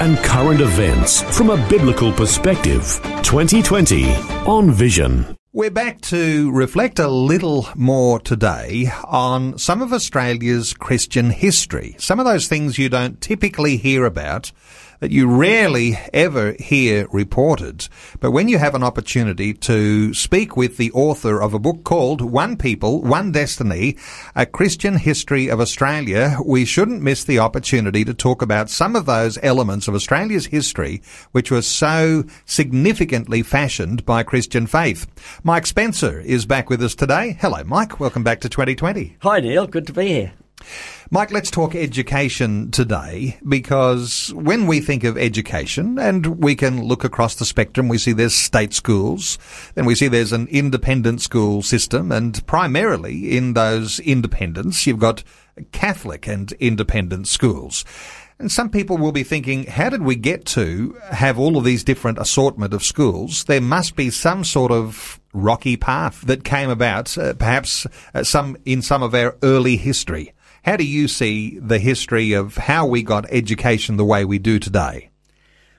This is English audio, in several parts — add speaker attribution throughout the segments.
Speaker 1: and current events from a biblical perspective. 2020 on Vision.
Speaker 2: We're back to reflect a little more today on some of Australia's Christian history. Some of those things you don't typically hear about that you rarely ever hear reported. But when you have an opportunity to speak with the author of a book called One People, One Destiny, A Christian History of Australia, we shouldn't miss the opportunity to talk about some of those elements of Australia's history which were so significantly fashioned by Christian faith. Mike Spencer is back with us today. Hello, Mike. Welcome back to 2020.
Speaker 3: Hi, Neil. Good to be here.
Speaker 2: Mike, let's talk education today because when we think of education and we can look across the spectrum, we see there's state schools, then we see there's an independent school system and primarily in those independents, you've got Catholic and independent schools. And some people will be thinking, how did we get to have all of these different assortment of schools? There must be some sort of rocky path that came about, uh, perhaps uh, some in some of our early history. How do you see the history of how we got education the way we do today?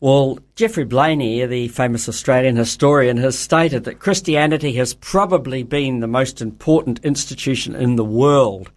Speaker 3: Well, Geoffrey Blainey, the famous Australian historian, has stated that Christianity has probably been the most important institution in the world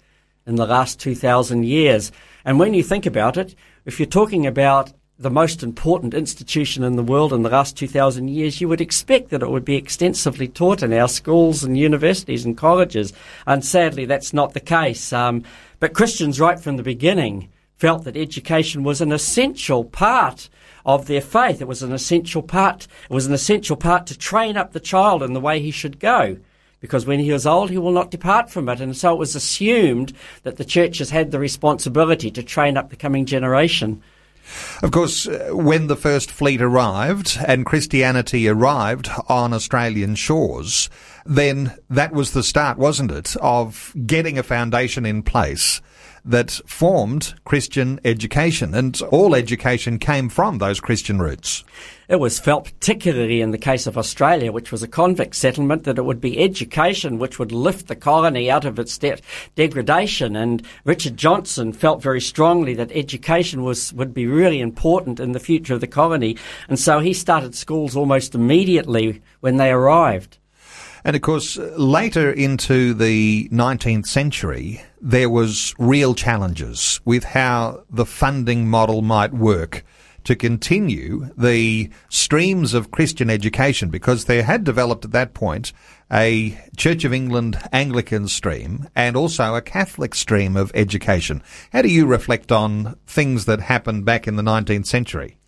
Speaker 3: in the last 2,000 years. And when you think about it, if you're talking about the most important institution in the world in the last 2,000 years, you would expect that it would be extensively taught in our schools and universities and colleges. And sadly, that's not the case. Um, but Christians, right from the beginning, felt that education was an essential part of their faith. It was an essential part. It was an essential part to train up the child in the way he should go. Because when he was old, he will not depart from it. And so it was assumed that the churches had the responsibility to train up the coming generation.
Speaker 2: Of course, uh, when the first fleet arrived and Christianity arrived on Australian shores, then that was the start, wasn't it, of getting a foundation in place that formed Christian education, and all education came from those Christian roots.
Speaker 3: It was felt, particularly in the case of Australia, which was a convict settlement, that it would be education which would lift the colony out of its de- degradation. And Richard Johnson felt very strongly that education was would be really important in the future of the colony, and so he started schools almost immediately when they arrived.
Speaker 2: And of course, later into the 19th century, there was real challenges with how the funding model might work to continue the streams of Christian education because there had developed at that point a Church of England Anglican stream and also a Catholic stream of education. How do you reflect on things that happened back in the 19th century?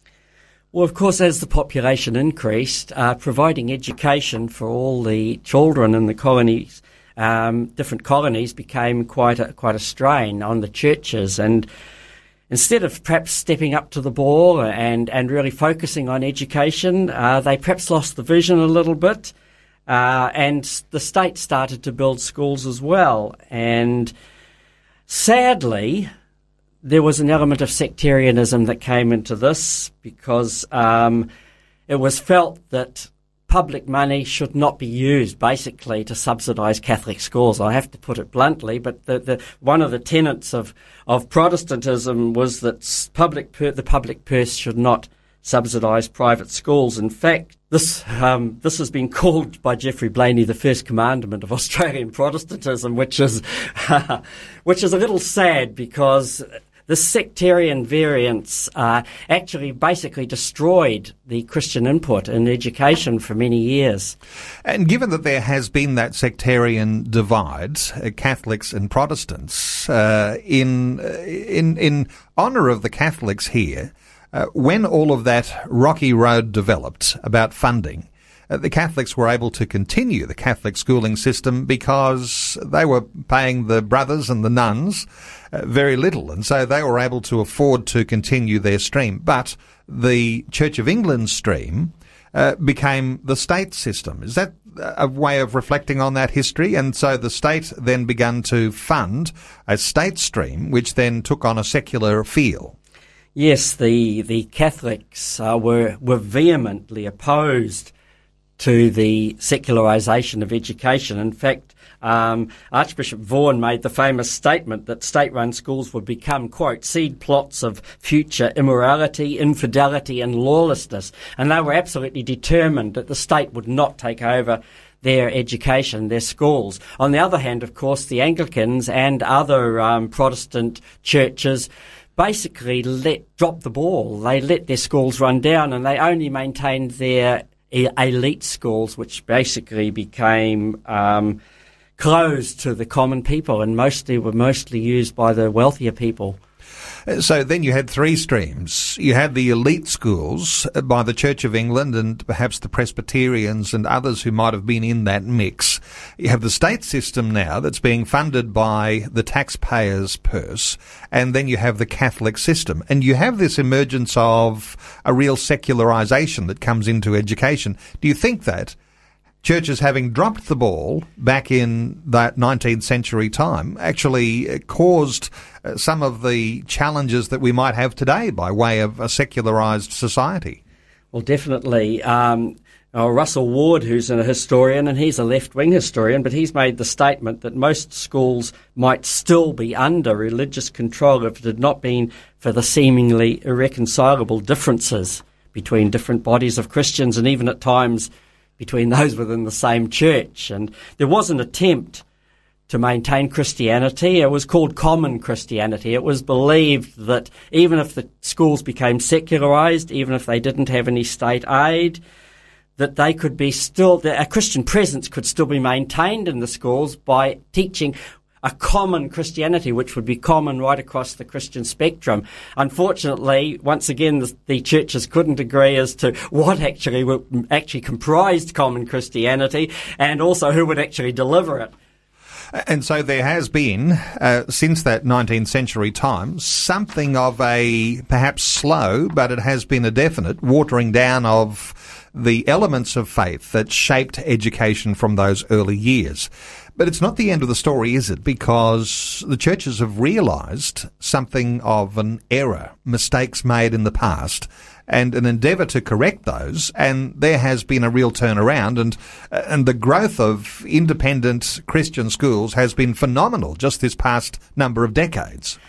Speaker 3: Well, of course, as the population increased, uh, providing education for all the children in the colonies, um, different colonies, became quite a, quite a strain on the churches. And instead of perhaps stepping up to the ball and, and really focusing on education, uh, they perhaps lost the vision a little bit. Uh, and the state started to build schools as well. And sadly, there was an element of sectarianism that came into this because um, it was felt that public money should not be used basically to subsidise Catholic schools. I have to put it bluntly, but the, the, one of the tenets of, of Protestantism was that public the public purse should not subsidise private schools. In fact, this um, this has been called by Geoffrey Blainey the first commandment of Australian Protestantism, which is which is a little sad because the sectarian variants uh, actually basically destroyed the Christian input in education for many years.
Speaker 2: And given that there has been that sectarian divide, uh, Catholics and Protestants, uh, in uh, in in honour of the Catholics here, uh, when all of that rocky road developed about funding, uh, the Catholics were able to continue the Catholic schooling system because they were paying the brothers and the nuns uh, very little, and so they were able to afford to continue their stream. But the Church of England stream uh, became the state system. Is that a way of reflecting on that history? And so the state then began to fund a state stream, which then took on a secular feel.
Speaker 3: Yes, the the Catholics uh, were were vehemently opposed to the secularisation of education. In fact, um, Archbishop Vaughan made the famous statement that state-run schools would become, quote, seed plots of future immorality, infidelity and lawlessness. And they were absolutely determined that the state would not take over their education, their schools. On the other hand, of course, the Anglicans and other um, Protestant churches basically let drop the ball. They let their schools run down, and they only maintained their elite schools, which basically became um, closed to the common people and mostly were mostly used by the wealthier people.
Speaker 2: So then you had three streams. You had the elite schools by the Church of England and perhaps the Presbyterians and others who might have been in that mix. You have the state system now that's being funded by the taxpayer's purse. And then you have the Catholic system. And you have this emergence of a real secularization that comes into education. Do you think that churches having dropped the ball back in that 19th century time actually uh, caused uh, some of the challenges that we might have today by way of a secularized society.
Speaker 3: Well, definitely. Um, uh, Russell Ward, who's a historian, and he's a left wing historian, but he's made the statement that most schools might still be under religious control if it had not been for the seemingly irreconcilable differences between different bodies of Christians and even at times between those within the same church. And there was an attempt to maintain Christianity. It was called common Christianity. It was believed that even if the schools became secularized, even if they didn't have any state aid, that they could be still, a Christian presence could still be maintained in the schools by teaching a common Christianity, which would be common right across the Christian spectrum. Unfortunately, once again, the, the churches couldn't agree as to what actually actually comprised common Christianity, and also who would actually deliver it.
Speaker 2: And so there has been, uh, since that 19th century time, something of a perhaps slow, but it has been a definite watering down of the elements of faith that shaped education from those early years. But it's not the end of the story, is it? Because the churches have realised something of an error, mistakes made in the past, and an endeavour to correct those. And there has been a real turnaround, and and the growth of independent Christian schools has been phenomenal just this past number of decades.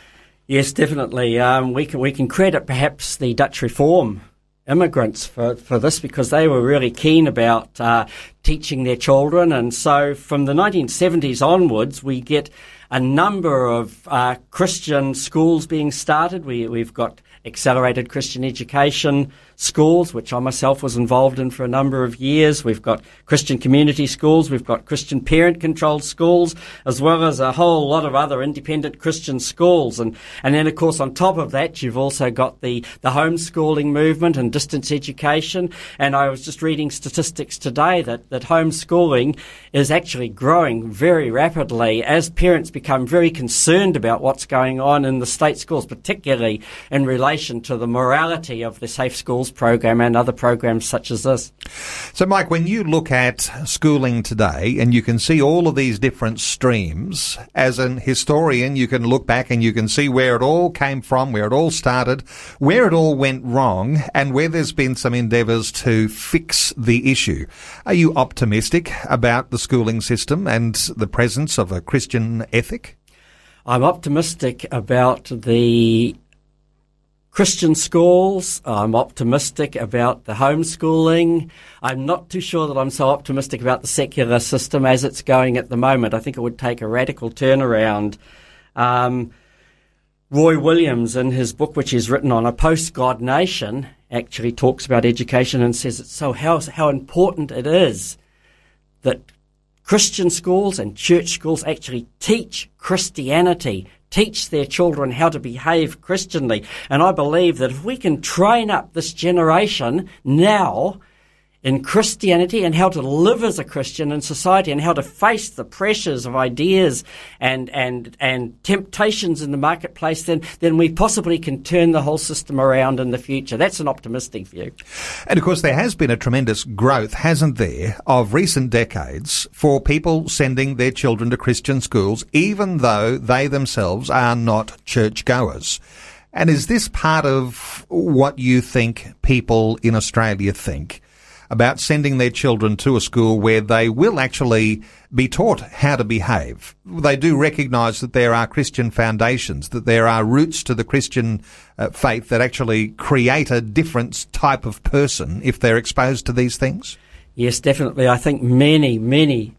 Speaker 3: Yes, definitely. Um, we can we can credit perhaps the Dutch Reform immigrants for, for this because they were really keen about uh, teaching their children. And so from the 1970s onwards, we get a number of uh, Christian schools being started. We, we've got accelerated Christian education schools, which I myself was involved in for a number of years. We've got Christian community schools. We've got Christian parent controlled schools, as well as a whole lot of other independent Christian schools. And, and then, of course, on top of that, you've also got the, the homeschooling movement and distance education. And I was just reading statistics today that, that homeschooling is actually growing very rapidly as parents become very concerned about what's going on in the state schools, particularly in relation to the morality of the Safe Schools program and other programs such as this.
Speaker 2: So, Mike, when you look at schooling today and you can see all of these different streams, as an historian, you can look back and you can see where it all came from, where it all started, where it all went wrong, and where there's been some endeavours to fix the issue. Are you optimistic about the schooling system and the presence of a Christian ethic?
Speaker 3: I'm optimistic about the Christian schools. I'm optimistic about the homeschooling. I'm not too sure that I'm so optimistic about the secular system as it's going at the moment. I think it would take a radical turnaround. Um, Roy Williams, in his book, which he's written on a post God nation, actually talks about education and says it's so how, how important it is that Christian schools and church schools actually teach Christianity teach their children how to behave Christianly. And I believe that if we can train up this generation now in Christianity and how to live as a Christian in society and how to face the pressures of ideas and, and, and temptations in the marketplace, then, then we possibly can turn the whole system around in the future. That's an optimistic view.
Speaker 2: And of course, there has been a tremendous growth, hasn't there, of recent decades for people sending their children to Christian schools, even though they themselves are not churchgoers. And is this part of what you think people in Australia think? About sending their children to a school where they will actually be taught how to behave. They do recognise that there are Christian foundations, that there are roots to the Christian uh, faith that actually create a different type of person if they're exposed to these things.
Speaker 3: Yes, definitely. I think many, many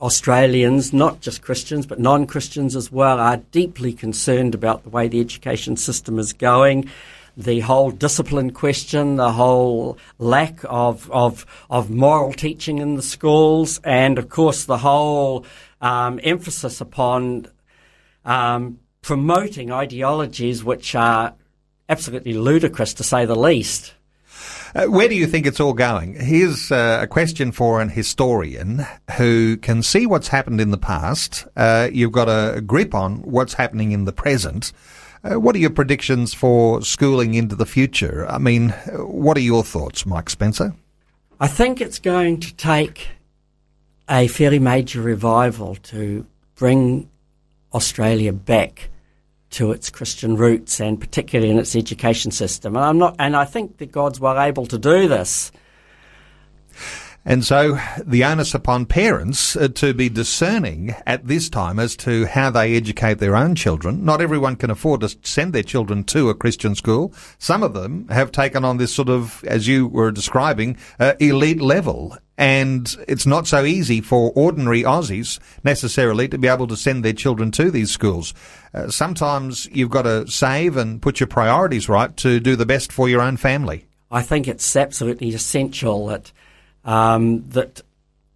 Speaker 3: Australians, not just Christians, but non Christians as well, are deeply concerned about the way the education system is going the whole discipline question, the whole lack of, of, of moral teaching in the schools, and of course the whole um, emphasis upon um, promoting ideologies which are absolutely ludicrous to say the least.
Speaker 2: Uh, where do you think it's all going? Here's uh, a question for an historian who can see what's happened in the past. Uh, you've got a grip on what's happening in the present. Uh, what are your predictions for schooling into the future? I mean, what are your thoughts, Mike Spencer?
Speaker 3: I think it's going to take a fairly major revival to bring Australia back to its Christian roots and particularly in its education system. And I'm not, and I think that God's well able to do this.
Speaker 2: And so the onus upon parents uh, to be discerning at this time as to how they educate their own children. Not everyone can afford to send their children to a Christian school. Some of them have taken on this sort of, as you were describing, uh, elite level. And it's not so easy for ordinary Aussies necessarily to be able to send their children to these schools. Uh, sometimes you've got to save and put your priorities right to do the best for your own family.
Speaker 3: I think it's absolutely essential that um, that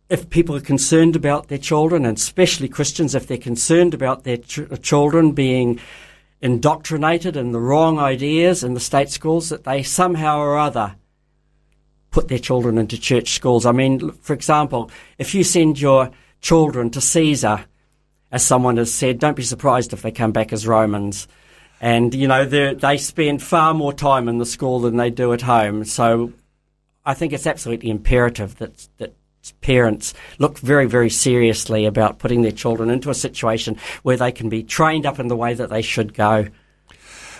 Speaker 3: if people are concerned about their children, and especially Christians, if they're concerned about their ch- children being indoctrinated in the wrong ideas in the state schools, that they somehow or other put their children into church schools. I mean, for example, if you send your children to Caesar, as someone has said, don't be surprised if they come back as Romans. And, you know, they spend far more time in the school than they do at home. So I think it's absolutely imperative that that parents look very, very seriously about putting their children into a situation where they can be trained up in the way that they should go.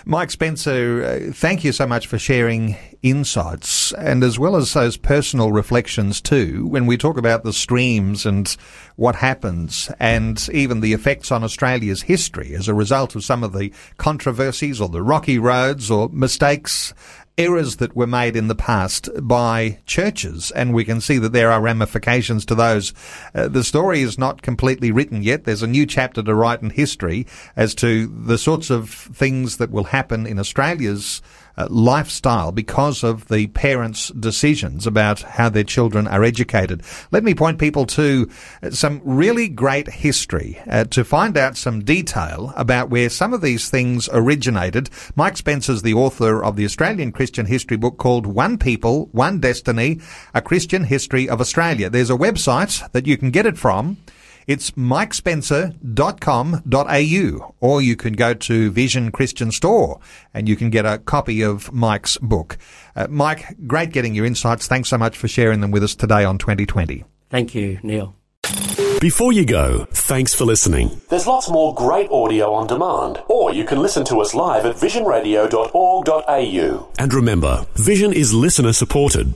Speaker 2: Mike Spencer, uh, thank you so much for sharing insights and as well as those personal reflections too. When we talk about the streams and what happens and even the effects on Australia's history as a result of some of the controversies or the rocky roads or mistakes errors that were made in the past by churches, and we can see that there are ramifications to those. Uh, the story is not completely written yet. There's a new chapter to write in history as to the sorts of things that will happen in Australia's uh, lifestyle because of the parents' decisions about how their children are educated. Let me point people to uh, some really great history uh, to find out some detail about where some of these things originated. Mike Spencer's the author of the Australian Christian history book called One People, One Destiny, A Christian History of Australia. There's a website that you can get it from. It's mikespencer.com.au or you can go to Vision Christian Store and you can get a copy of Mike's book. Uh, Mike, great getting your insights. Thanks so much for sharing them with us today on 2020.
Speaker 3: Thank you, Neil.
Speaker 1: Before you go, thanks for listening.
Speaker 4: There's lots more great audio on demand, or you can listen to us live at visionradio.org.au.
Speaker 1: And remember, Vision is listener supported.